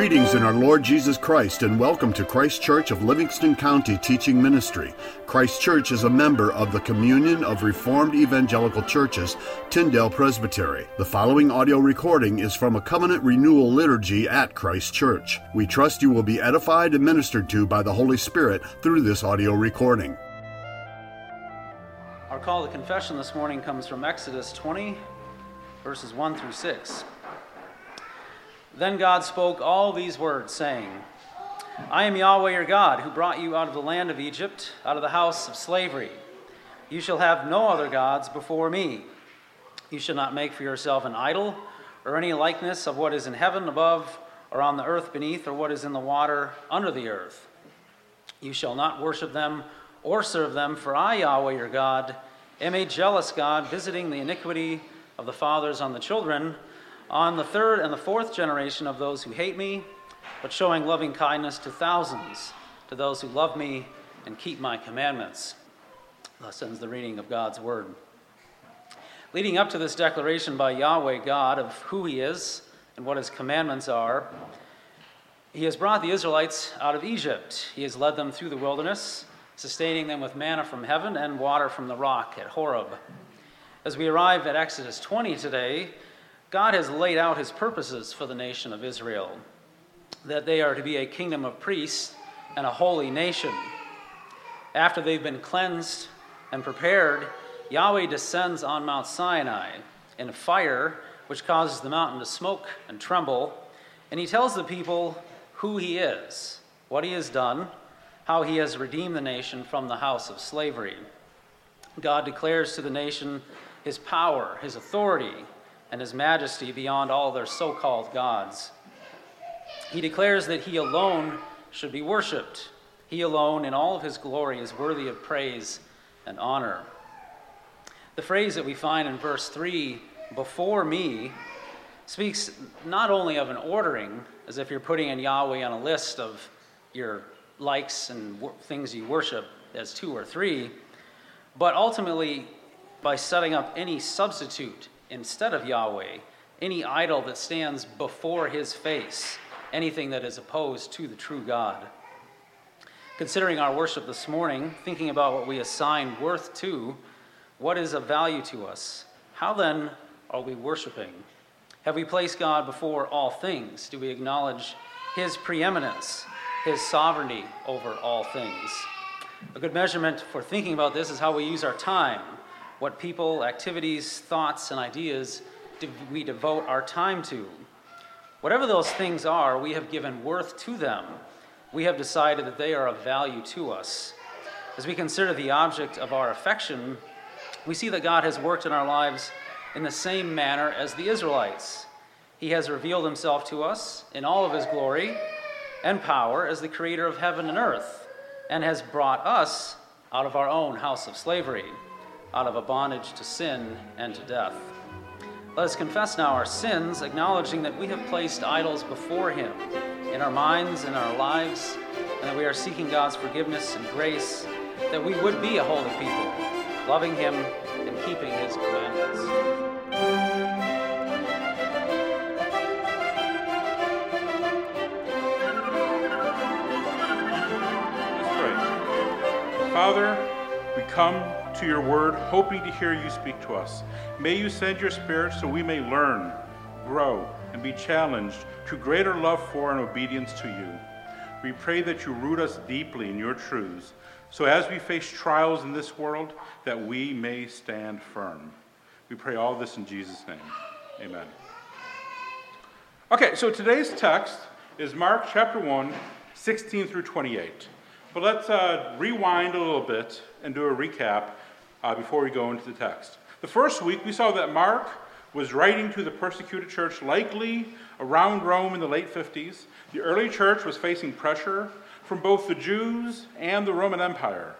Greetings in our Lord Jesus Christ and welcome to Christ Church of Livingston County Teaching Ministry. Christ Church is a member of the Communion of Reformed Evangelical Churches, Tyndale Presbytery. The following audio recording is from a covenant renewal liturgy at Christ Church. We trust you will be edified and ministered to by the Holy Spirit through this audio recording. Our call to confession this morning comes from Exodus 20, verses 1 through 6. Then God spoke all these words, saying, I am Yahweh your God, who brought you out of the land of Egypt, out of the house of slavery. You shall have no other gods before me. You shall not make for yourself an idol, or any likeness of what is in heaven above, or on the earth beneath, or what is in the water under the earth. You shall not worship them or serve them, for I, Yahweh your God, am a jealous God, visiting the iniquity of the fathers on the children on the third and the fourth generation of those who hate me, but showing loving kindness to thousands, to those who love me and keep my commandments. Thus ends the reading of God's word. Leading up to this declaration by Yahweh God of who he is and what his commandments are, he has brought the Israelites out of Egypt. He has led them through the wilderness, sustaining them with manna from heaven and water from the rock at Horeb. As we arrive at Exodus 20 today, God has laid out his purposes for the nation of Israel that they are to be a kingdom of priests and a holy nation. After they've been cleansed and prepared, Yahweh descends on Mount Sinai in a fire which causes the mountain to smoke and tremble, and he tells the people who he is, what he has done, how he has redeemed the nation from the house of slavery. God declares to the nation his power, his authority, and his majesty beyond all their so called gods. He declares that he alone should be worshiped. He alone, in all of his glory, is worthy of praise and honor. The phrase that we find in verse 3, before me, speaks not only of an ordering, as if you're putting in Yahweh on a list of your likes and things you worship as two or three, but ultimately by setting up any substitute instead of Yahweh, any idol that stands before his face, anything that is opposed to the true God. Considering our worship this morning, thinking about what we assign worth to, what is of value to us, how then are we worshiping? Have we placed God before all things? Do we acknowledge his preeminence, his sovereignty over all things? A good measurement for thinking about this is how we use our time what people, activities, thoughts, and ideas we devote our time to. Whatever those things are, we have given worth to them. We have decided that they are of value to us. As we consider the object of our affection, we see that God has worked in our lives in the same manner as the Israelites. He has revealed himself to us in all of his glory and power as the creator of heaven and earth, and has brought us out of our own house of slavery out of a bondage to sin and to death. Let us confess now our sins, acknowledging that we have placed idols before Him in our minds and our lives, and that we are seeking God's forgiveness and grace, that we would be a holy people, loving Him and keeping His commandments. Father, we come to your word, hoping to hear you speak to us. May you send your spirit so we may learn, grow, and be challenged to greater love for and obedience to you. We pray that you root us deeply in your truths, so as we face trials in this world, that we may stand firm. We pray all this in Jesus' name. Amen. Okay, so today's text is Mark chapter 1, 16 through 28. But let's uh, rewind a little bit and do a recap uh, before we go into the text. The first week, we saw that Mark was writing to the persecuted church, likely around Rome in the late 50s. The early church was facing pressure from both the Jews and the Roman Empire.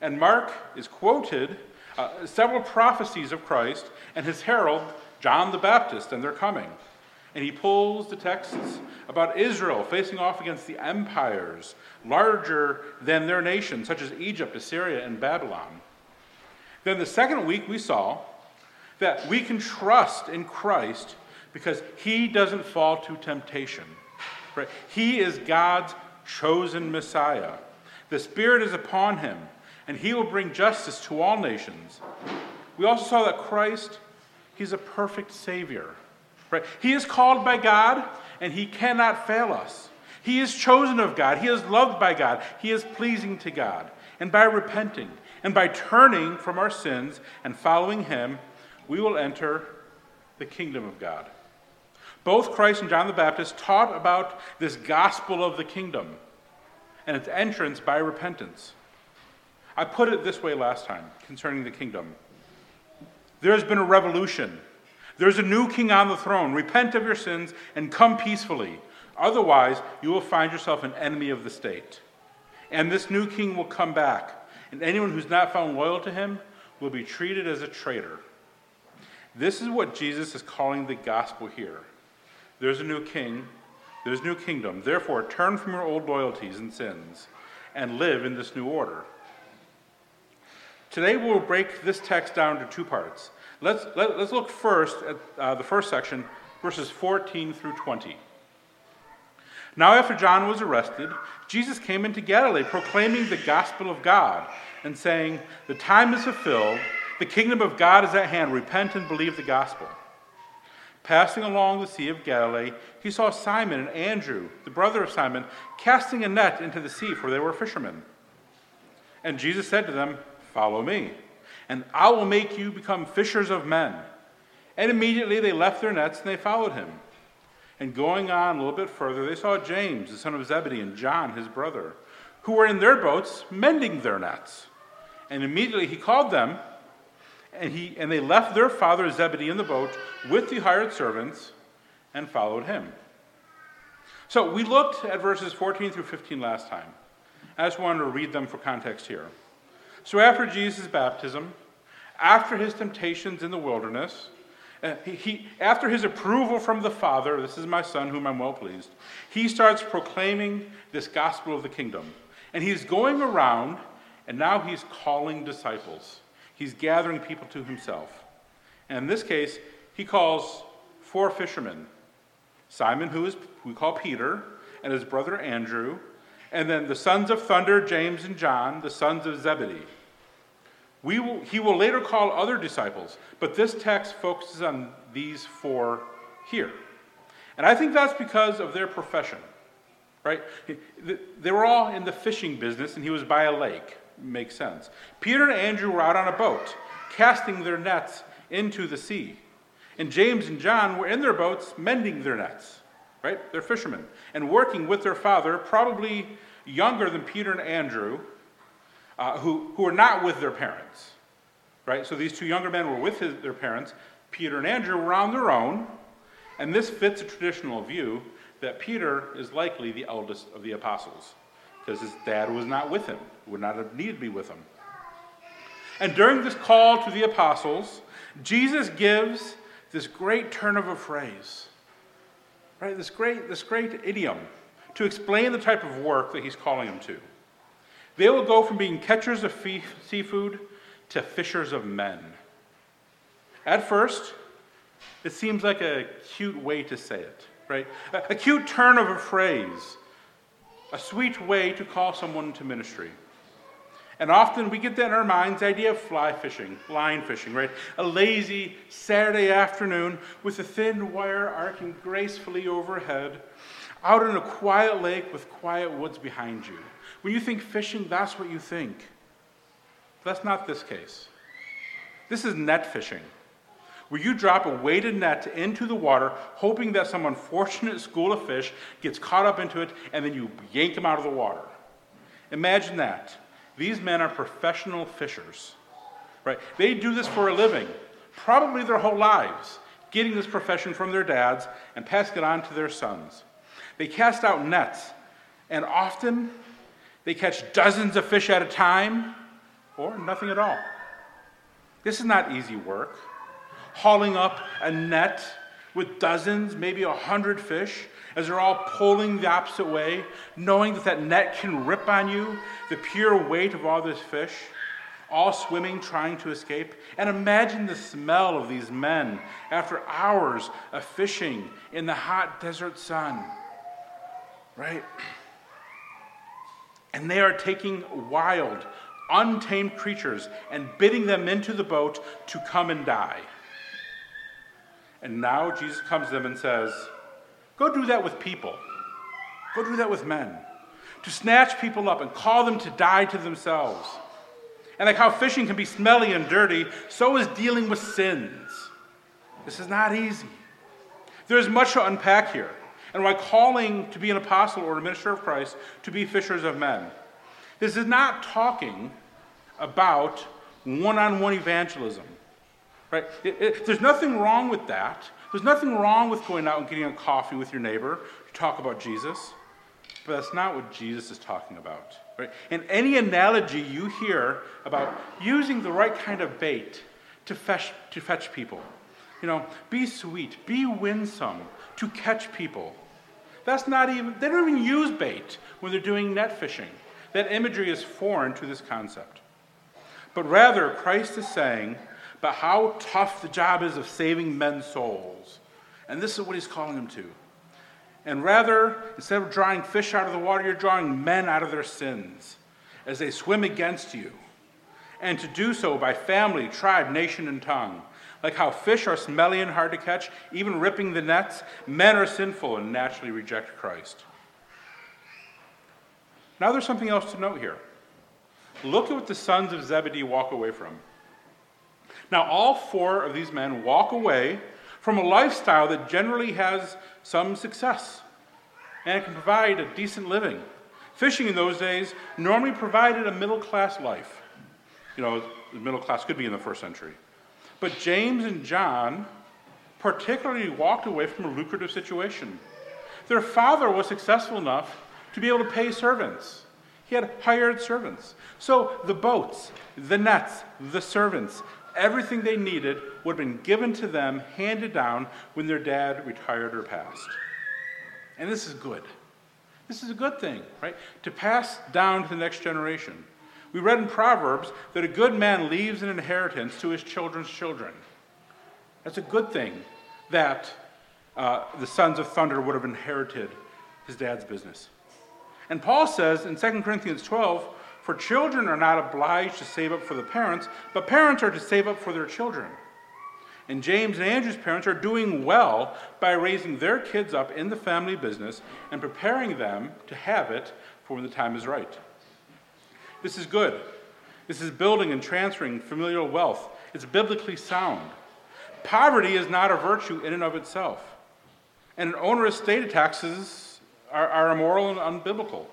And Mark is quoted uh, several prophecies of Christ and his herald, John the Baptist, and their coming. And he pulls the texts about Israel facing off against the empires larger than their nation, such as Egypt, Assyria, and Babylon. Then the second week, we saw that we can trust in Christ because he doesn't fall to temptation. Right? He is God's chosen Messiah. The Spirit is upon him, and he will bring justice to all nations. We also saw that Christ, he's a perfect Savior. Right? He is called by God, and he cannot fail us. He is chosen of God. He is loved by God. He is pleasing to God. And by repenting and by turning from our sins and following him, we will enter the kingdom of God. Both Christ and John the Baptist taught about this gospel of the kingdom and its entrance by repentance. I put it this way last time concerning the kingdom there has been a revolution. There's a new king on the throne. Repent of your sins and come peacefully. Otherwise, you will find yourself an enemy of the state. And this new king will come back, and anyone who's not found loyal to him will be treated as a traitor. This is what Jesus is calling the gospel here. There's a new king, there's a new kingdom. Therefore, turn from your old loyalties and sins and live in this new order. Today, we'll break this text down to two parts. Let's, let, us let us look first at uh, the first section, verses 14 through 20. Now, after John was arrested, Jesus came into Galilee proclaiming the gospel of God and saying, The time is fulfilled, the kingdom of God is at hand. Repent and believe the gospel. Passing along the Sea of Galilee, he saw Simon and Andrew, the brother of Simon, casting a net into the sea, for they were fishermen. And Jesus said to them, Follow me, and I will make you become fishers of men. And immediately they left their nets and they followed him. And going on a little bit further, they saw James, the son of Zebedee, and John, his brother, who were in their boats mending their nets. And immediately he called them and, he, and they left their father Zebedee in the boat with the hired servants and followed him. So we looked at verses 14 through 15 last time. I just wanted to read them for context here. So after Jesus' baptism, after his temptations in the wilderness, uh, he, he, after his approval from the Father, this is my son whom I'm well pleased, he starts proclaiming this gospel of the kingdom. And he's going around, and now he's calling disciples. He's gathering people to himself. And in this case, he calls four fishermen Simon, who is we call Peter, and his brother Andrew, and then the sons of thunder, James and John, the sons of Zebedee. We will, he will later call other disciples, but this text focuses on these four here. And I think that's because of their profession, right? They were all in the fishing business, and he was by a lake makes sense. Peter and Andrew were out on a boat, casting their nets into the sea. And James and John were in their boats, mending their nets, right? They're fishermen, and working with their father, probably younger than Peter and Andrew, uh, who, who were not with their parents, right? So these two younger men were with his, their parents. Peter and Andrew were on their own, and this fits a traditional view that Peter is likely the eldest of the apostles because his dad was not with him, would not have needed to be with him. And during this call to the apostles, Jesus gives this great turn of a phrase, right? This great, this great idiom to explain the type of work that he's calling them to. They will go from being catchers of fee- seafood to fishers of men. At first, it seems like a cute way to say it, right? A, a cute turn of a phrase a sweet way to call someone to ministry. And often we get that in our minds the idea of fly fishing, line fishing, right? A lazy Saturday afternoon with a thin wire arcing gracefully overhead, out in a quiet lake with quiet woods behind you. When you think fishing, that's what you think. That's not this case. This is net fishing where you drop a weighted net into the water, hoping that some unfortunate school of fish gets caught up into it, and then you yank them out of the water. Imagine that. These men are professional fishers, right? They do this for a living, probably their whole lives, getting this profession from their dads and passing it on to their sons. They cast out nets, and often they catch dozens of fish at a time or nothing at all. This is not easy work hauling up a net with dozens, maybe a hundred fish, as they're all pulling the opposite way, knowing that that net can rip on you, the pure weight of all this fish, all swimming, trying to escape. And imagine the smell of these men after hours of fishing in the hot desert sun. right? And they are taking wild, untamed creatures and bidding them into the boat to come and die. And now Jesus comes to them and says, Go do that with people. Go do that with men. To snatch people up and call them to die to themselves. And like how fishing can be smelly and dirty, so is dealing with sins. This is not easy. There's much to unpack here. And why calling to be an apostle or a minister of Christ to be fishers of men. This is not talking about one on one evangelism. Right? It, it, there's nothing wrong with that. There's nothing wrong with going out and getting a coffee with your neighbor to talk about Jesus. But that's not what Jesus is talking about. Right? And any analogy you hear about using the right kind of bait to fetch, to fetch people, you know, be sweet, be winsome, to catch people. That's not even, they don't even use bait when they're doing net fishing. That imagery is foreign to this concept. But rather, Christ is saying about how tough the job is of saving men's souls. And this is what he's calling them to. And rather, instead of drawing fish out of the water, you're drawing men out of their sins as they swim against you. And to do so by family, tribe, nation, and tongue. Like how fish are smelly and hard to catch, even ripping the nets, men are sinful and naturally reject Christ. Now there's something else to note here. Look at what the sons of Zebedee walk away from. Now, all four of these men walk away from a lifestyle that generally has some success and can provide a decent living. Fishing in those days normally provided a middle class life. You know, the middle class could be in the first century. But James and John particularly walked away from a lucrative situation. Their father was successful enough to be able to pay servants. He had hired servants. So the boats, the nets, the servants, everything they needed would have been given to them, handed down when their dad retired or passed. And this is good. This is a good thing, right? To pass down to the next generation. We read in Proverbs that a good man leaves an inheritance to his children's children. That's a good thing that uh, the sons of thunder would have inherited his dad's business. And Paul says in 2 Corinthians 12, for children are not obliged to save up for the parents, but parents are to save up for their children. And James and Andrew's parents are doing well by raising their kids up in the family business and preparing them to have it for when the time is right. This is good. This is building and transferring familial wealth. It's biblically sound. Poverty is not a virtue in and of itself. And an onerous state of taxes are, are immoral and unbiblical.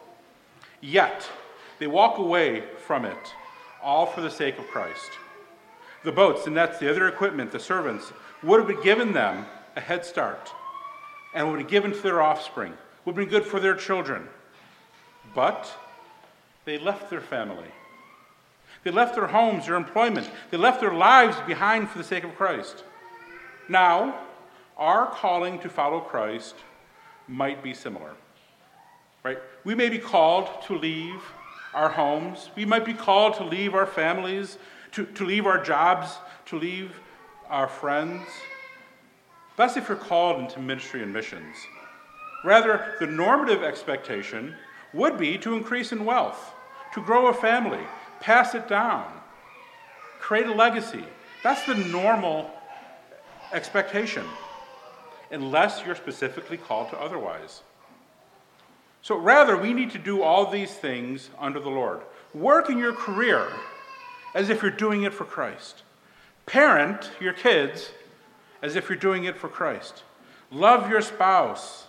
Yet, they walk away from it, all for the sake of Christ. The boats, the nets, the other equipment, the servants would have been given them a head start and would have given to their offspring, would have been good for their children. But they left their family. They left their homes, their employment. They left their lives behind for the sake of Christ. Now, our calling to follow Christ might be similar. Right? We may be called to leave our homes. We might be called to leave our families, to, to leave our jobs, to leave our friends. That's if you're called into ministry and missions. Rather, the normative expectation would be to increase in wealth, to grow a family, pass it down, create a legacy. That's the normal expectation, unless you're specifically called to otherwise. So rather, we need to do all these things under the Lord. Work in your career as if you're doing it for Christ. Parent your kids as if you're doing it for Christ. Love your spouse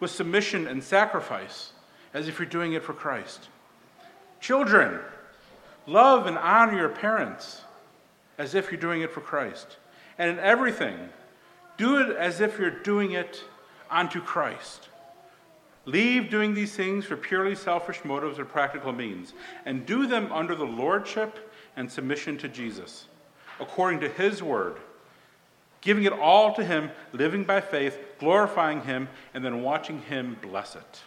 with submission and sacrifice as if you're doing it for Christ. Children, love and honor your parents as if you're doing it for Christ. And in everything, do it as if you're doing it unto Christ. Leave doing these things for purely selfish motives or practical means, and do them under the lordship and submission to Jesus, according to his word, giving it all to him, living by faith, glorifying him, and then watching him bless it.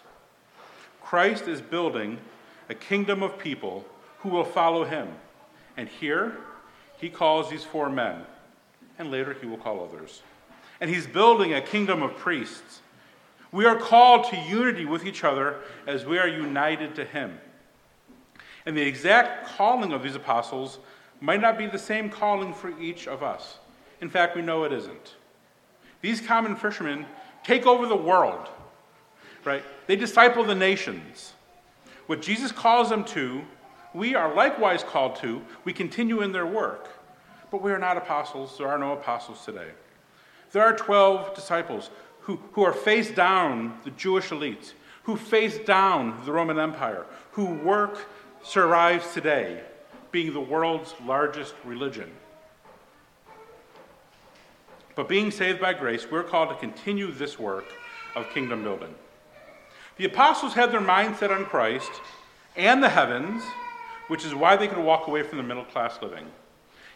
Christ is building a kingdom of people who will follow him. And here, he calls these four men, and later he will call others. And he's building a kingdom of priests We are called to unity with each other as we are united to Him. And the exact calling of these apostles might not be the same calling for each of us. In fact, we know it isn't. These common fishermen take over the world, right? They disciple the nations. What Jesus calls them to, we are likewise called to. We continue in their work. But we are not apostles. There are no apostles today. There are 12 disciples who, who are face down the Jewish elites, who face down the Roman Empire, who work survives today, being the world's largest religion. But being saved by grace, we're called to continue this work of kingdom building. The apostles had their mind set on Christ and the heavens, which is why they could walk away from the middle class living.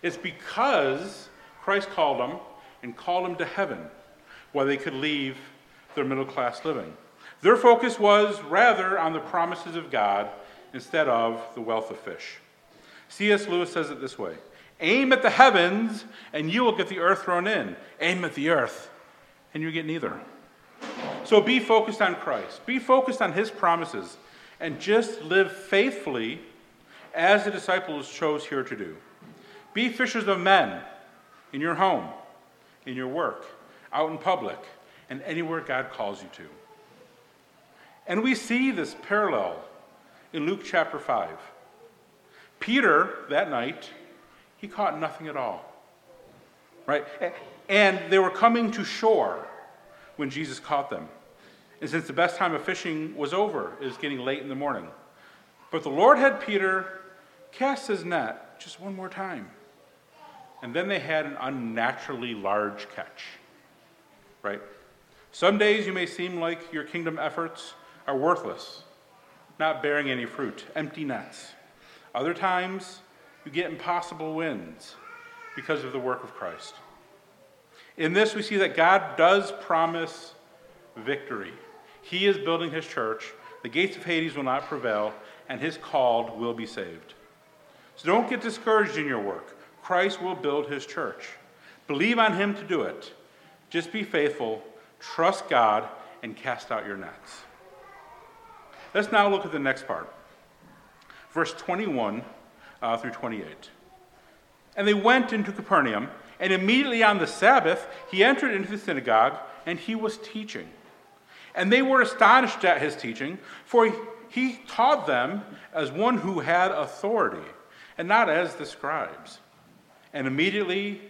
It's because Christ called them and called them to heaven, why they could leave their middle class living. Their focus was rather on the promises of God instead of the wealth of fish. C.S. Lewis says it this way Aim at the heavens, and you will get the earth thrown in. Aim at the earth, and you get neither. So be focused on Christ, be focused on his promises, and just live faithfully as the disciples chose here to do. Be fishers of men in your home, in your work, out in public, and anywhere God calls you to. And we see this parallel in Luke chapter 5. Peter, that night, he caught nothing at all. Right? And they were coming to shore when Jesus caught them. And since the best time of fishing was over, it was getting late in the morning. But the Lord had Peter cast his net just one more time. And then they had an unnaturally large catch. Right? Some days you may seem like your kingdom efforts are worthless not bearing any fruit, empty nets. Other times, you get impossible wins because of the work of Christ. In this, we see that God does promise victory. He is building his church. The gates of Hades will not prevail, and his called will be saved. So don't get discouraged in your work. Christ will build his church. Believe on him to do it. Just be faithful, trust God, and cast out your nets. Let's now look at the next part. Verse 21 uh, through 28. And they went into Capernaum, and immediately on the Sabbath he entered into the synagogue, and he was teaching. And they were astonished at his teaching, for he, taught them as one who had authority, and not as the scribes. And immediately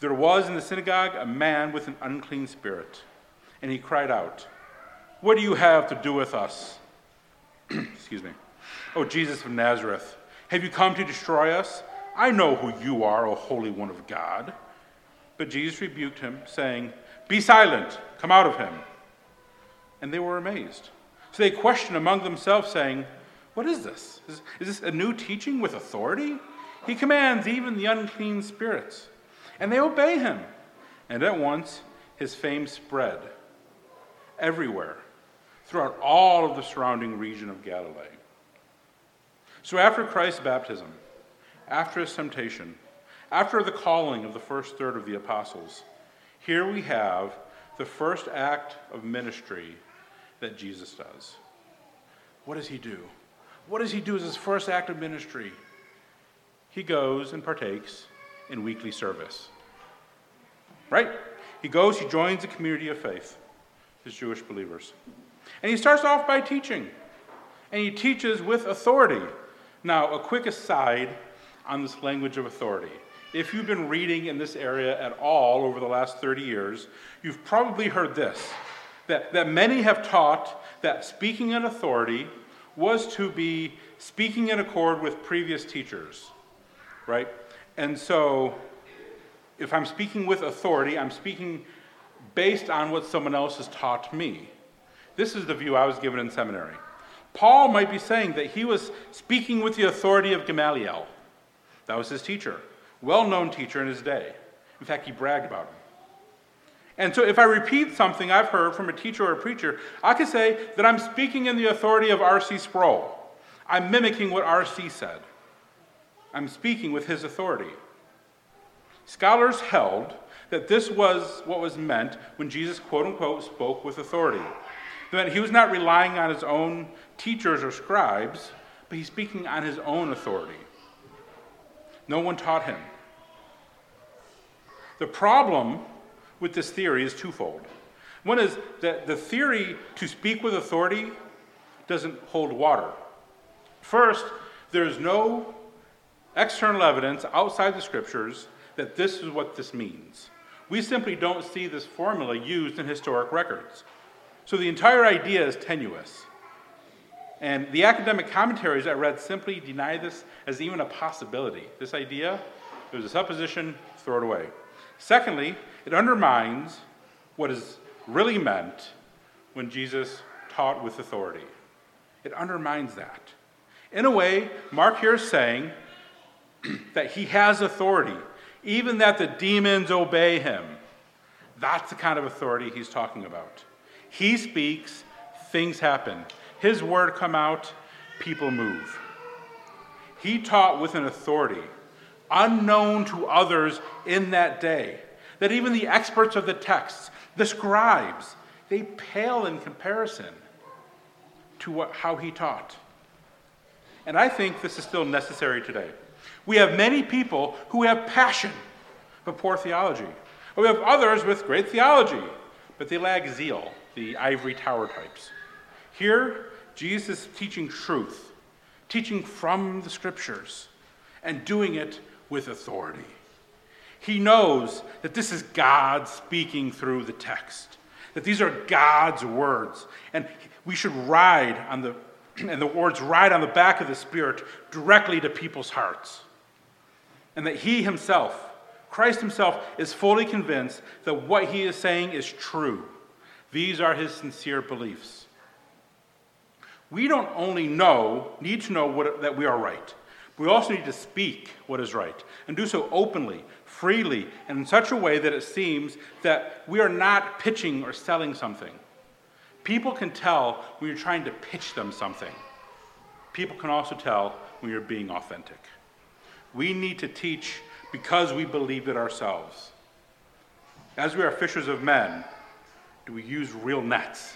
there was in the synagogue a man with an unclean spirit, and he cried out, What do you have to do with us? Excuse me. Oh, Jesus of Nazareth, have you come to destroy us? I know who you are, O Holy One of God. But Jesus rebuked him, saying, Be silent, come out of him. And they were amazed. So they questioned among themselves, saying, What is this? Is, is this a new teaching with authority? He commands even the unclean spirits, and they obey him. And at once his fame spread everywhere throughout all of the surrounding region of Galilee. So, after Christ's baptism, after his temptation, after the calling of the first third of the apostles, here we have the first act of ministry that Jesus does. What does he do? What does he do as his first act of ministry? He goes and partakes in weekly service. Right? He goes, he joins the community of faith, his Jewish believers. And he starts off by teaching, and he teaches with authority. Now, a quick aside on this language of authority. If you've been reading in this area at all over the last 30 years, you've probably heard this that, that many have taught that speaking in authority was to be speaking in accord with previous teachers, right? And so, if I'm speaking with authority, I'm speaking based on what someone else has taught me. This is the view I was given in seminary. Paul might be saying that he was speaking with the authority of Gamaliel. That was his teacher, well known teacher in his day. In fact, he bragged about him. And so, if I repeat something I've heard from a teacher or a preacher, I could say that I'm speaking in the authority of R.C. Sproul. I'm mimicking what R.C. said. I'm speaking with his authority. Scholars held that this was what was meant when Jesus, quote unquote, spoke with authority. That he was not relying on his own teachers or scribes, but he's speaking on his own authority. No one taught him. The problem with this theory is twofold. One is that the theory to speak with authority doesn't hold water. First, there's no external evidence outside the scriptures that this is what this means. We simply don't see this formula used in historic records. So the entire idea is tenuous. And the academic commentaries I read simply deny this as even a possibility. This idea, it was a supposition, throw it away. Secondly, it undermines what is really meant when Jesus taught with authority. It undermines that. In a way, Mark here is saying that he has authority, even that the demons obey him. That's the kind of authority he's talking about. He speaks, things happen. His word come out, people move. He taught with an authority unknown to others in that day, that even the experts of the texts, the scribes, they pale in comparison to what, how he taught. And I think this is still necessary today. We have many people who have passion, but poor theology. We have others with great theology, but they lack zeal, the ivory tower types. Here, Jesus is teaching truth, teaching from the scriptures, and doing it with authority. He knows that this is God speaking through the text, that these are God's words, and we should ride on the and the words ride on the back of the Spirit directly to people's hearts. And that he himself, Christ himself, is fully convinced that what he is saying is true. These are his sincere beliefs. We don't only know, need to know what, that we are right, we also need to speak what is right and do so openly, freely, and in such a way that it seems that we are not pitching or selling something. People can tell when you're trying to pitch them something. People can also tell when you're being authentic. We need to teach because we believe it ourselves. As we are fishers of men, do we use real nets?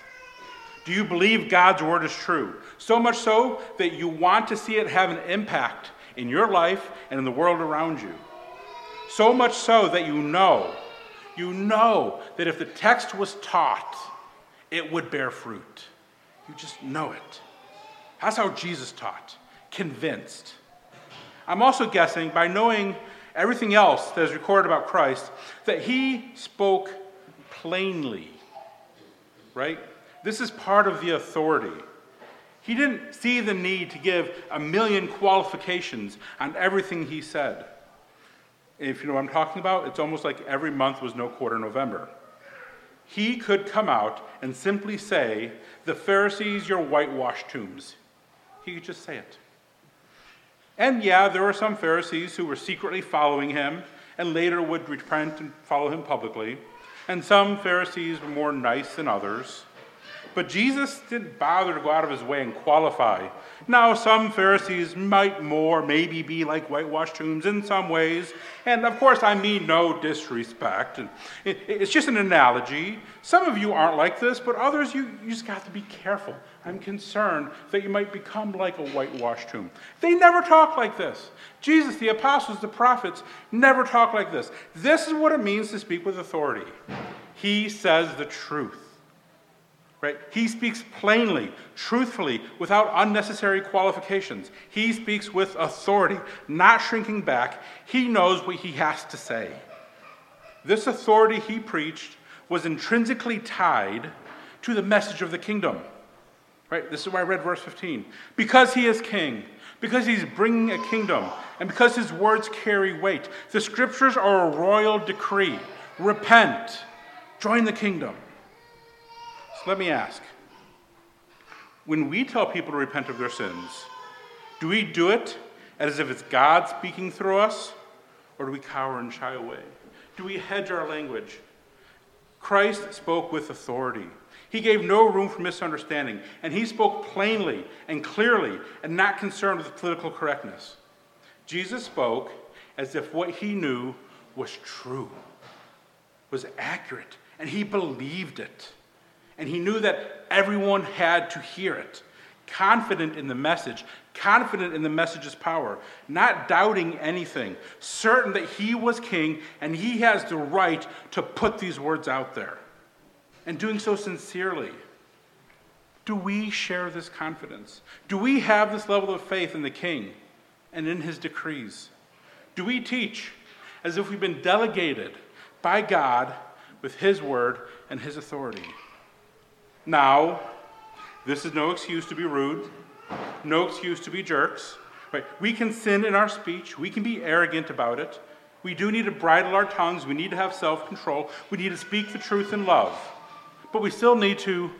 Do you believe God's word is true? So much so that you want to see it have an impact in your life and in the world around you. So much so that you know, you know that if the text was taught, it would bear fruit. You just know it. That's how Jesus taught, convinced. I'm also guessing, by knowing everything else that is recorded about Christ, that he spoke plainly, right? This is part of the authority. He didn't see the need to give a million qualifications on everything he said. If you know what I'm talking about, it's almost like every month was no quarter November. He could come out and simply say, The Pharisees, your whitewashed tombs. He could just say it. And yeah, there were some Pharisees who were secretly following him and later would repent and follow him publicly. And some Pharisees were more nice than others. But Jesus didn't bother to go out of his way and qualify. Now, some Pharisees might more, maybe be like whitewashed tombs in some ways. And of course, I mean no disrespect. It's just an analogy. Some of you aren't like this, but others, you, you just got to be careful. I'm concerned that you might become like a whitewashed tomb. They never talk like this. Jesus, the apostles, the prophets never talk like this. This is what it means to speak with authority. He says the truth. Right? He speaks plainly, truthfully, without unnecessary qualifications. He speaks with authority, not shrinking back. He knows what he has to say. This authority he preached was intrinsically tied to the message of the kingdom. Right? This is why I read verse 15. Because he is king, because he's bringing a kingdom, and because his words carry weight, the scriptures are a royal decree. Repent, join the kingdom. Let me ask when we tell people to repent of their sins, do we do it as if it's God speaking through us, or do we cower and shy away? Do we hedge our language? Christ spoke with authority. He gave no room for misunderstanding, and he spoke plainly and clearly and not concerned with political correctness. Jesus spoke as if what he knew was true, was accurate, and he believed it. And he knew that everyone had to hear it, confident in the message, confident in the message's power, not doubting anything, certain that he was king and he has the right to put these words out there, and doing so sincerely. Do we share this confidence? Do we have this level of faith in the king and in his decrees? Do we teach as if we've been delegated by God with his word and his authority? Now, this is no excuse to be rude, no excuse to be jerks. Right? We can sin in our speech, we can be arrogant about it. We do need to bridle our tongues, we need to have self control, we need to speak the truth in love. But we still need to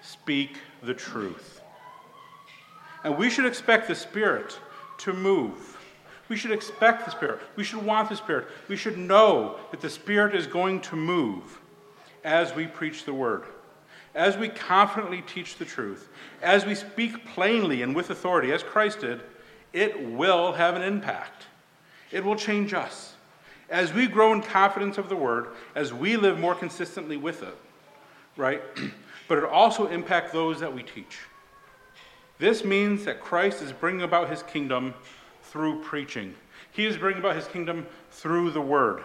speak the truth. And we should expect the Spirit to move. We should expect the Spirit. We should want the Spirit. We should know that the Spirit is going to move as we preach the Word, as we confidently teach the truth, as we speak plainly and with authority, as Christ did. It will have an impact. It will change us. As we grow in confidence of the Word, as we live more consistently with it, right? but it also impacts those that we teach. This means that Christ is bringing about his kingdom through preaching. He is bringing about his kingdom through the word.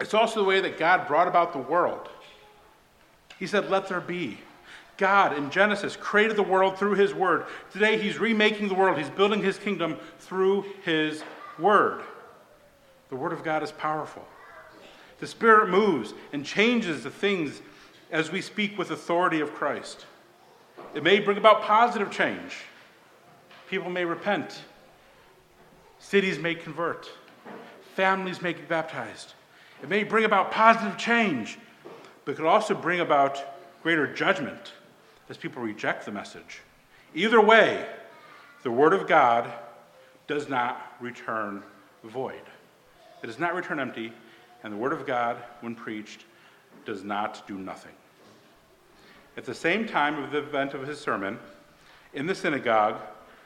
It's also the way that God brought about the world. He said, Let there be. God in Genesis created the world through his word. Today he's remaking the world, he's building his kingdom through his word. The word of God is powerful. The Spirit moves and changes the things as we speak with authority of Christ. It may bring about positive change. People may repent. Cities may convert. Families may get baptized. It may bring about positive change, but it could also bring about greater judgment as people reject the message. Either way, the Word of God does not return void. It does not return empty, and the Word of God, when preached, does not do nothing. At the same time of the event of his sermon, in the synagogue,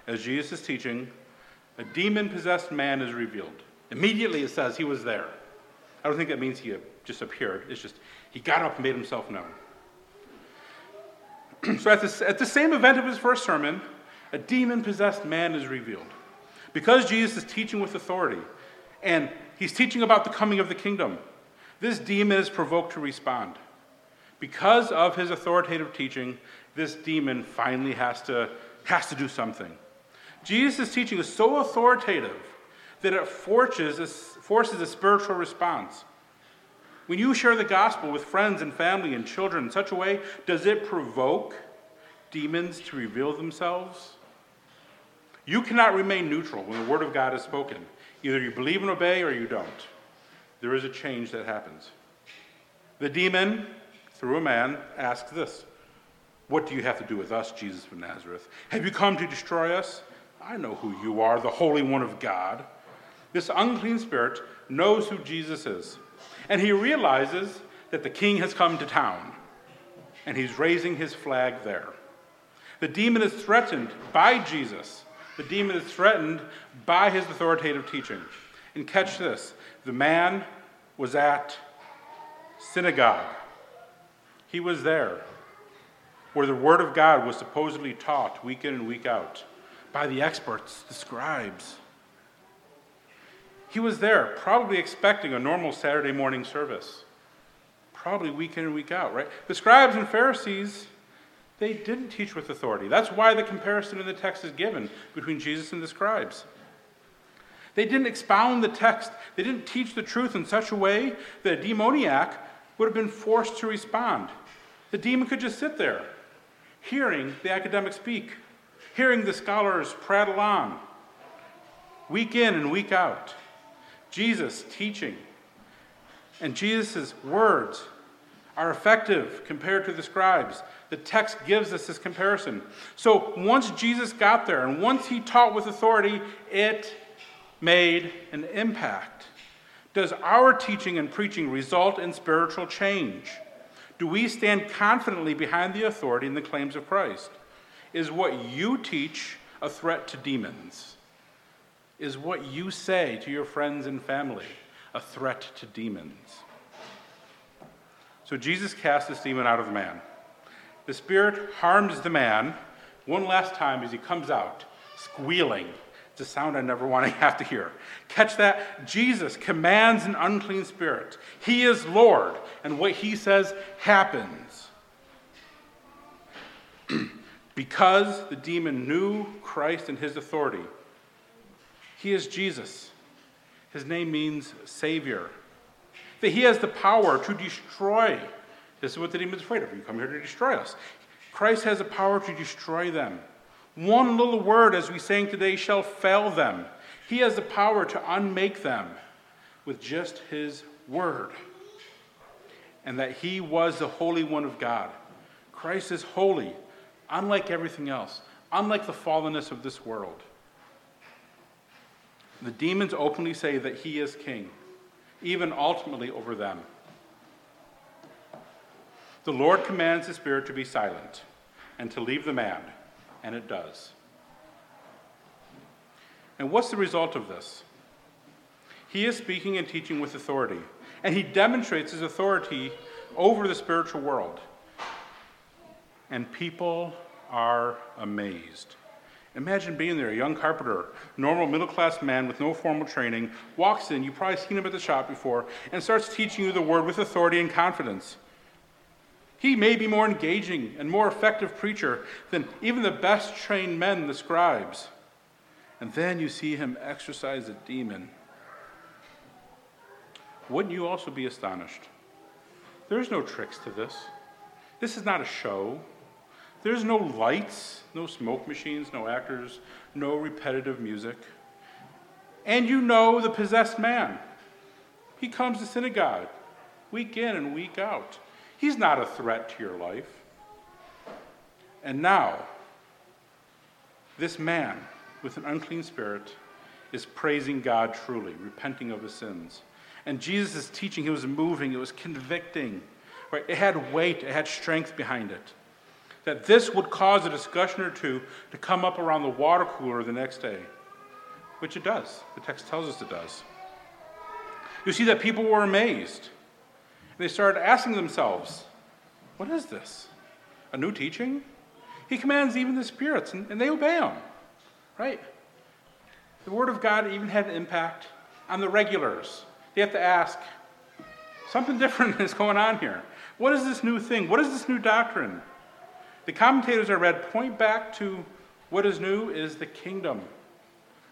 as Jesus is teaching, a demon possessed man is revealed. Immediately it says he was there. I don't think that means he just appeared, it's just he got up and made himself known. so at, this, at the same event of his first sermon, a demon possessed man is revealed. Because Jesus is teaching with authority, and he's teaching about the coming of the kingdom, this demon is provoked to respond. Because of his authoritative teaching, this demon finally has to, has to do something. Jesus' teaching is so authoritative that it forces a, forces a spiritual response. When you share the gospel with friends and family and children in such a way, does it provoke demons to reveal themselves? You cannot remain neutral when the word of God is spoken. Either you believe and obey or you don't. There is a change that happens. The demon through a man, asks this What do you have to do with us, Jesus of Nazareth? Have you come to destroy us? I know who you are, the Holy One of God. This unclean spirit knows who Jesus is, and he realizes that the king has come to town, and he's raising his flag there. The demon is threatened by Jesus. The demon is threatened by his authoritative teaching. And catch this the man was at synagogue. He was there, where the Word of God was supposedly taught week in and week out by the experts, the scribes. He was there, probably expecting a normal Saturday morning service, probably week in and week out, right? The scribes and Pharisees, they didn't teach with authority. That's why the comparison in the text is given between Jesus and the scribes. They didn't expound the text, they didn't teach the truth in such a way that a demoniac would have been forced to respond. The demon could just sit there, hearing the academic speak, hearing the scholars prattle on, week in and week out. Jesus teaching. And Jesus' words are effective compared to the scribes. The text gives us this comparison. So once Jesus got there and once he taught with authority, it made an impact. Does our teaching and preaching result in spiritual change? Do we stand confidently behind the authority and the claims of Christ? Is what you teach a threat to demons? Is what you say to your friends and family a threat to demons? So Jesus casts this demon out of the man. The spirit harms the man one last time as he comes out, squealing. It's a sound I never want to have to hear. Catch that? Jesus commands an unclean spirit. He is Lord, and what he says happens. because the demon knew Christ and his authority, he is Jesus. His name means Savior. That he has the power to destroy. This is what the demon's afraid of. You come here to destroy us. Christ has the power to destroy them. One little word, as we sang today, shall fail them. He has the power to unmake them with just his word. And that he was the Holy One of God. Christ is holy, unlike everything else, unlike the fallenness of this world. The demons openly say that he is king, even ultimately over them. The Lord commands the spirit to be silent and to leave the man, and it does. And what's the result of this? He is speaking and teaching with authority, and he demonstrates his authority over the spiritual world. And people are amazed. Imagine being there, a young carpenter, normal middle class man with no formal training, walks in, you've probably seen him at the shop before, and starts teaching you the word with authority and confidence. He may be more engaging and more effective preacher than even the best trained men, the scribes. And then you see him exorcise a demon. Wouldn't you also be astonished? There's no tricks to this. This is not a show. There's no lights, no smoke machines, no actors, no repetitive music. And you know the possessed man. He comes to synagogue week in and week out. He's not a threat to your life. And now, this man with an unclean spirit is praising God truly, repenting of his sins. And Jesus' teaching, he was moving, it was convicting. Right? It had weight, it had strength behind it that this would cause a discussion or two to come up around the water cooler the next day, which it does. The text tells us it does. You see that people were amazed. They started asking themselves, What is this? A new teaching? He commands even the spirits, and, and they obey him, right? The Word of God even had an impact on the regulars. They have to ask, Something different is going on here. What is this new thing? What is this new doctrine? The commentators I read point back to what is new is the kingdom.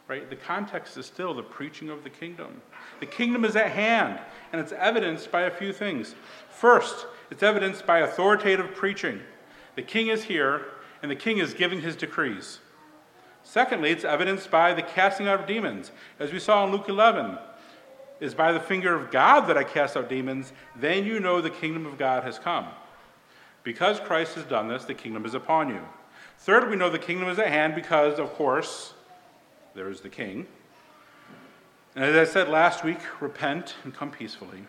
Right? The context is still the preaching of the kingdom. The kingdom is at hand, and it's evidenced by a few things. First, it's evidenced by authoritative preaching. The king is here, and the king is giving his decrees. Secondly, it's evidenced by the casting out of demons. As we saw in Luke 11, is by the finger of God that I cast out demons, then you know the kingdom of God has come. Because Christ has done this, the kingdom is upon you. Third, we know the kingdom is at hand because, of course, there is the king. And as I said last week, repent and come peacefully.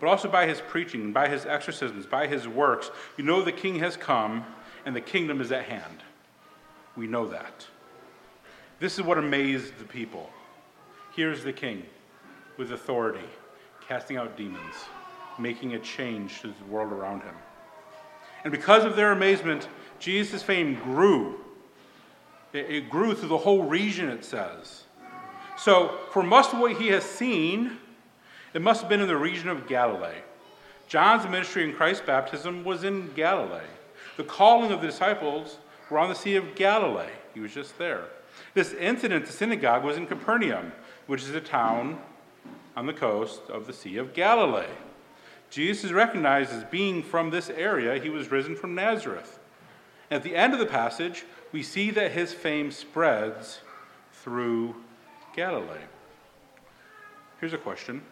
But also by his preaching, by his exorcisms, by his works, you know the king has come and the kingdom is at hand. We know that. This is what amazed the people. Here's the king with authority, casting out demons, making a change to the world around him. And because of their amazement, Jesus' fame grew. It, grew through the whole region, it says. So, for most of what he has seen, it must have been in the region of Galilee. John's ministry in Christ's baptism was in Galilee. The calling of the disciples were on the Sea of Galilee. He was just there. This incident, the synagogue, was in Capernaum, which is a town on the coast of the Sea of Galilee. Jesus is recognized as being from this area. He was risen from Nazareth. At the end of the passage, we see that his fame spreads through Galilee. Here's a question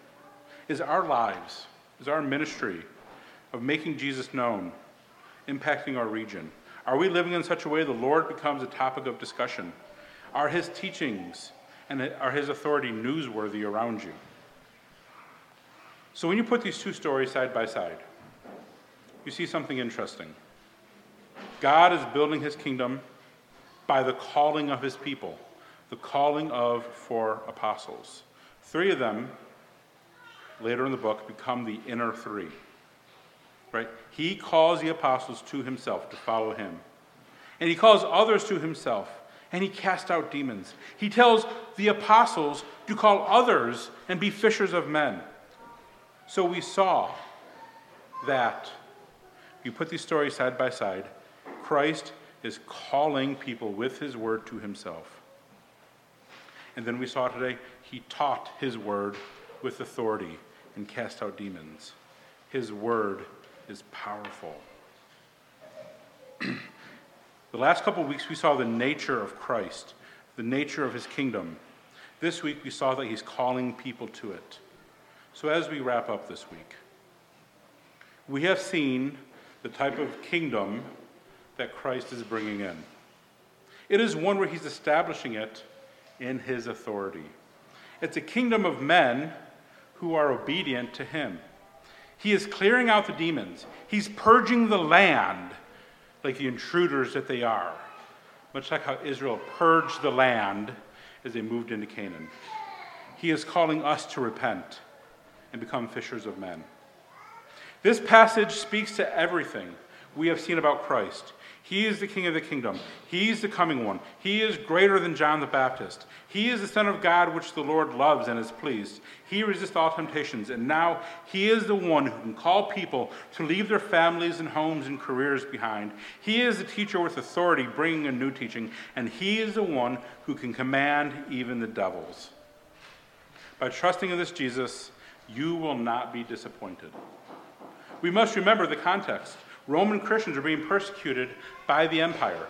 Is our lives, is our ministry of making Jesus known impacting our region? Are we living in such a way the Lord becomes a topic of discussion? Are his teachings and are his authority newsworthy around you? So when you put these two stories side by side, you see something interesting. God is building his kingdom by the calling of his people, the calling of four apostles. Three of them, later in the book, become the inner three. right? He calls the apostles to himself to follow him. And he calls others to himself, and he casts out demons. He tells the apostles to call others and be fishers of men. So we saw that, you put these stories side by side, Christ is calling people with his word to himself. And then we saw today, he taught his word with authority and cast out demons. His word is powerful. the last couple of weeks, we saw the nature of Christ, the nature of his kingdom. This week, we saw that he's calling people to it. So, as we wrap up this week, we have seen the type of kingdom that Christ is bringing in. It is one where he's establishing it in his authority. It's a kingdom of men who are obedient to him. He is clearing out the demons, he's purging the land like the intruders that they are, much like how Israel purged the land as they moved into Canaan. He is calling us to repent and become fishers of men. This passage speaks to everything we have seen about Christ. He is the King of the kingdom. He is the coming one. He is greater than John the Baptist. He is the Son of God, which the Lord loves and is pleased. He resists all temptations, and now He is the one who can call people to leave their families and homes and careers behind. He is the teacher with authority, bringing a new teaching, and He is the one who can command even the devils. By trusting in this Jesus, you will not be disappointed. We must remember the context. Roman Christians are being persecuted by the empire.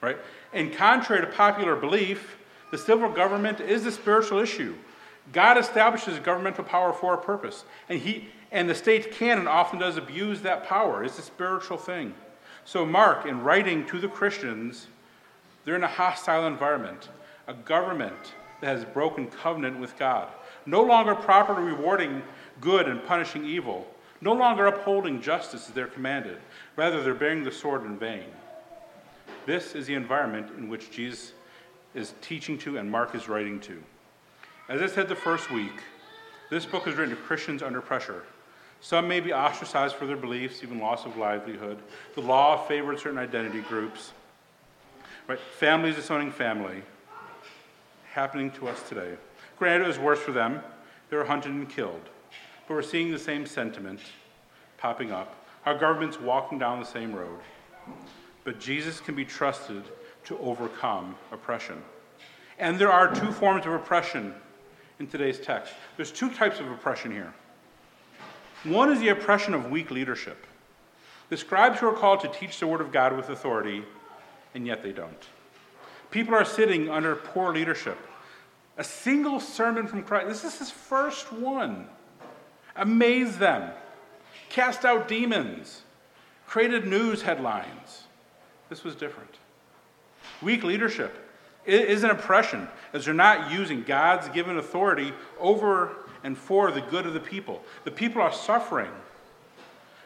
Right? And contrary to popular belief, the civil government is a spiritual issue. God establishes governmental power for a purpose. And, he, and the state can and often does abuse that power. It's a spiritual thing. So, Mark, in writing to the Christians, they're in a hostile environment, a government that has broken covenant with God, no longer properly rewarding good and punishing evil, no longer upholding justice as they're commanded. Rather, they're bearing the sword in vain. This is the environment in which Jesus is teaching to and Mark is writing to. As I said the first week, this book is written to Christians under pressure. Some may be ostracized for their beliefs, even loss of livelihood. The law favored certain identity groups. Right? Families disowning family. Happening to us today. Granted, it was worse for them. They were hunted and killed. But we're seeing the same sentiment popping up. Our government's walking down the same road. But Jesus can be trusted to overcome oppression. And there are two forms of oppression in today's text. There's two types of oppression here. One is the oppression of weak leadership. The scribes who are called to teach the word of God with authority, and yet they don't. People are sitting under poor leadership. A single sermon from Christ, this is his first one. Amaze them, cast out demons, created news headlines. This was different. Weak leadership is an oppression as they're not using God's given authority over and for the good of the people. The people are suffering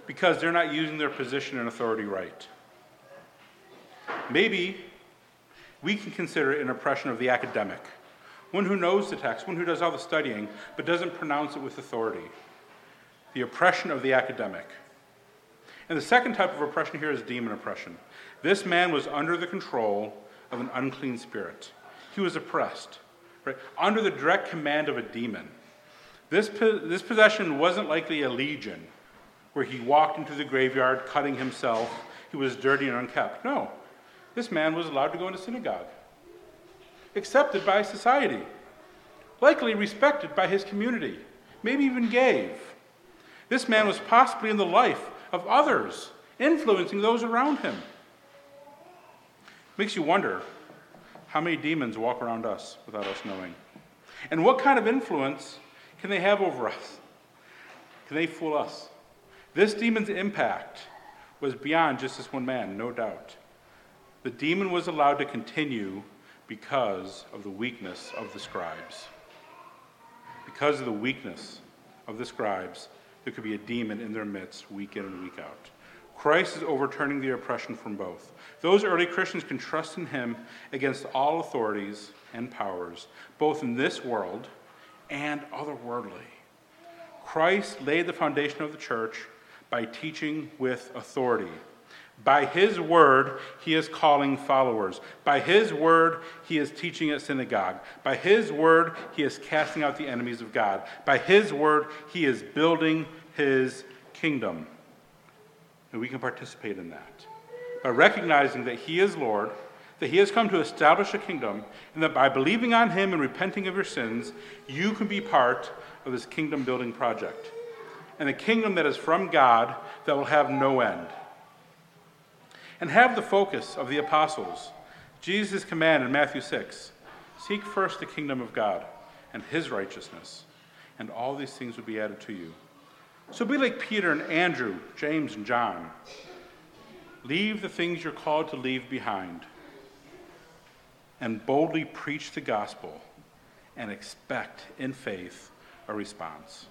because they're not using their position and authority right. Maybe we can consider it an oppression of the academic, one who knows the text, one who does all the studying, but doesn't pronounce it with authority the oppression of the academic. And the second type of oppression here is demon oppression. This man was under the control of an unclean spirit. He was oppressed, right? Under the direct command of a demon. This, this possession wasn't likely a legion, where he walked into the graveyard cutting himself. He was dirty and unkept. No. This man was allowed to go into synagogue, accepted by society, likely respected by his community, maybe even gave. This man was possibly in the life of others, influencing those around him. Makes you wonder how many demons walk around us without us knowing. And what kind of influence can they have over us? Can they fool us? This demon's impact was beyond just this one man, no doubt. The demon was allowed to continue because of the weakness of the scribes. Because of the weakness of the scribes, there could be a demon in their midst week in and week out. Christ is overturning the oppression from both. Those early Christians can trust in him against all authorities and powers, both in this world and otherworldly. Christ laid the foundation of the church by teaching with authority. By his word, he is calling followers. By his word, he is teaching at synagogue. By his word, he is casting out the enemies of God. By his word, he is building his kingdom. And we can participate in that by recognizing that he is Lord, that he has come to establish a kingdom, and that by believing on him and repenting of your sins, you can be part of this kingdom building project. And a kingdom that is from God that will have no end and have the focus of the apostles. Jesus' command in Matthew 6 Seek first the kingdom of God and his righteousness, and all these things will be added to you. So be like Peter and Andrew, James and John. Leave the things you're called to leave behind and boldly preach the gospel and expect in faith a response.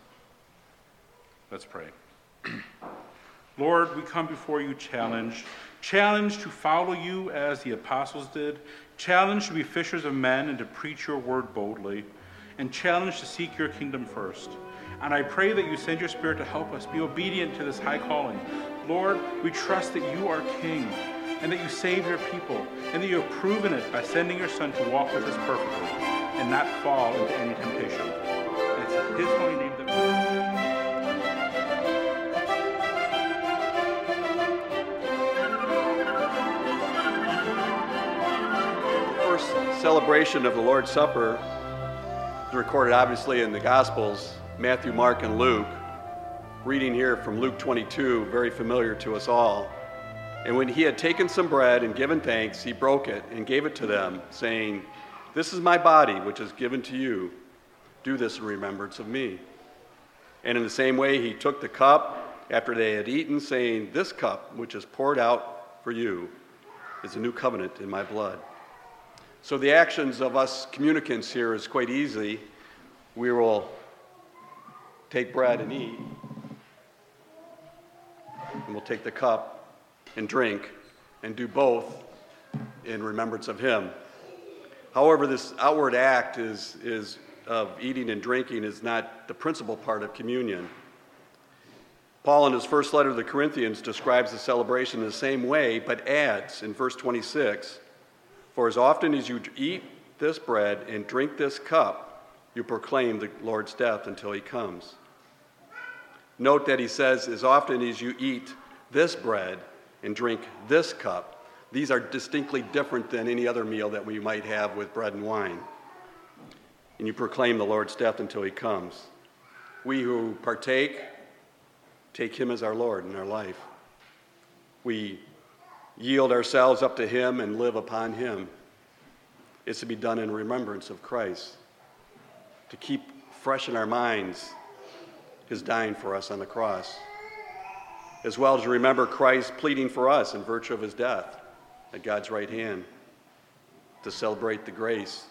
Let's pray. Lord, we come before you challenged challenged to follow you as the apostles did, challenged to be fishers of men and to preach your word boldly, and challenged to seek your kingdom first. And I pray that you send your Spirit to help us be obedient to this high calling. Lord, we trust that you are King and that you save your people and that you have proven it by sending your Son to walk with us perfectly and not fall into any temptation. It's His holy name celebration of the Lord's Supper is recorded obviously in the Gospels Matthew, Mark, and Luke. Reading here from Luke 22, very familiar to us all. And when he had taken some bread and given thanks, he broke it and gave it to them, saying, This is my body, which is given to you. Do this in remembrance of me. And in the same way, he took the cup after they had eaten, saying, This cup, which is poured out for you, is a new covenant in my blood. So the actions of us communicants here is quite easy. We will take bread and eat, and we'll take the cup and drink, and do both in remembrance of Him. However, this outward act is, is of eating and drinking is not the principal part of communion. Paul, in his first letter to the Corinthians, describes the celebration in the same way, but adds in verse 26 for as often as you eat this bread and drink this cup, you proclaim the Lord's death until he comes. Note that he says, as often as you eat this bread and drink this cup, these are distinctly different than any other meal that we might have with bread and wine. And you proclaim the Lord's death until he comes. We who partake take him as our Lord in our life. We yield ourselves up to Him and live upon Him. It's to be done in remembrance of Christ, to keep fresh in our minds His dying for us on the cross, as well as to remember Christ pleading for us in virtue of His death at God's right hand, to celebrate the grace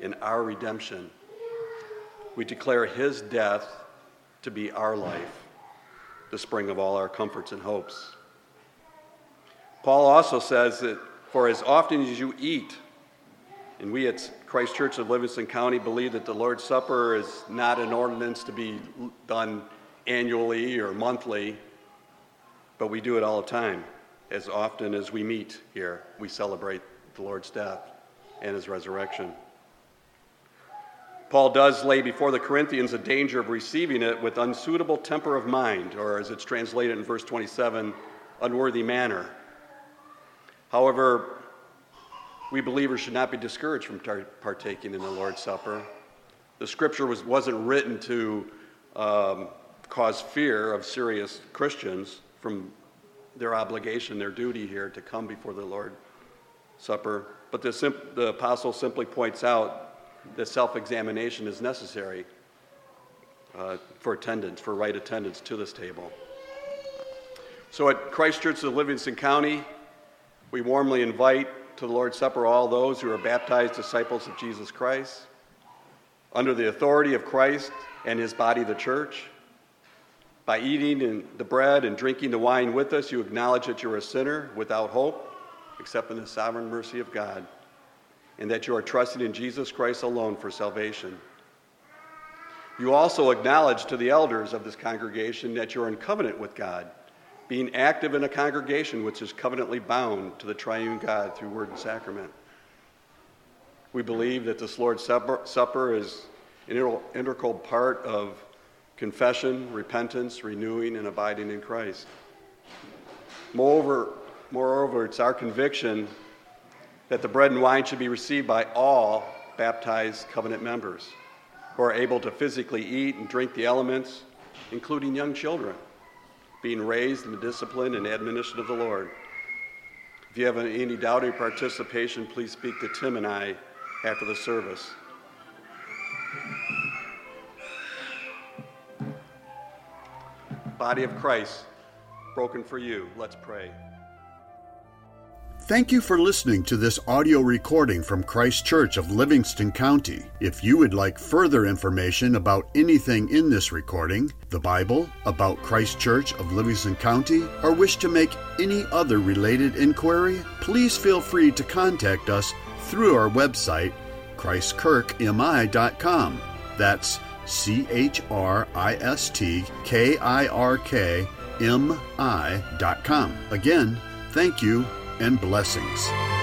in our redemption. We declare His death to be our life, the spring of all our comforts and hopes. Paul also says that for as often as you eat, and we at Christ Kirk of Livingston County believe that the Lord's Supper is not an ordinance to be done annually or monthly, but we do it all the time. As often as we meet here, we celebrate the Lord's death and his resurrection. Paul does lay before the Corinthians a danger of receiving it with unsuitable temper of mind, or as it's translated in verse 27, unworthy manner. However, we believers should not be discouraged from partaking in the Lord's Supper. The scripture was, wasn't written to um, cause fear of serious Christians from their obligation, their duty here to come before the Lord's Supper. But the, simp- the apostle simply points out that self examination is necessary uh, for attendance, for right attendance to this table. So at Christ Kirk of Livingston County, we warmly invite to the Lord's Supper all those who are baptized disciples of Jesus Christ under the authority of Christ and his body, the church. By eating the bread and drinking the wine with us, you acknowledge that you're a sinner without hope, except in the sovereign mercy of God, and that you are trusting in Jesus Christ alone for salvation. You also acknowledge to the elders of this congregation that you're in covenant with God being active in a congregation which is covenantly bound to the triune God through word and sacrament. We believe that this Lord's Supper is an integral part of confession, repentance, renewing, and abiding in Christ. Moreover, moreover, it's our conviction that the bread and wine should be received by all baptized covenant members who are able to physically eat and drink the elements, including young children, being raised in the discipline and admonition of the Lord. If you have any doubt or participation, please speak to Tim and I after the service. Body of Christ, broken for you. Let's pray. Thank you for listening to this audio recording from Christ Kirk of Livingston County. If you would like further information about anything in this recording, the Bible, about Christ Kirk of Livingston County, or wish to make any other related inquiry, please feel free to contact us through our website, christkirkmi.com. That's C H R I S T K I R K M I.com. Again, thank you and blessings.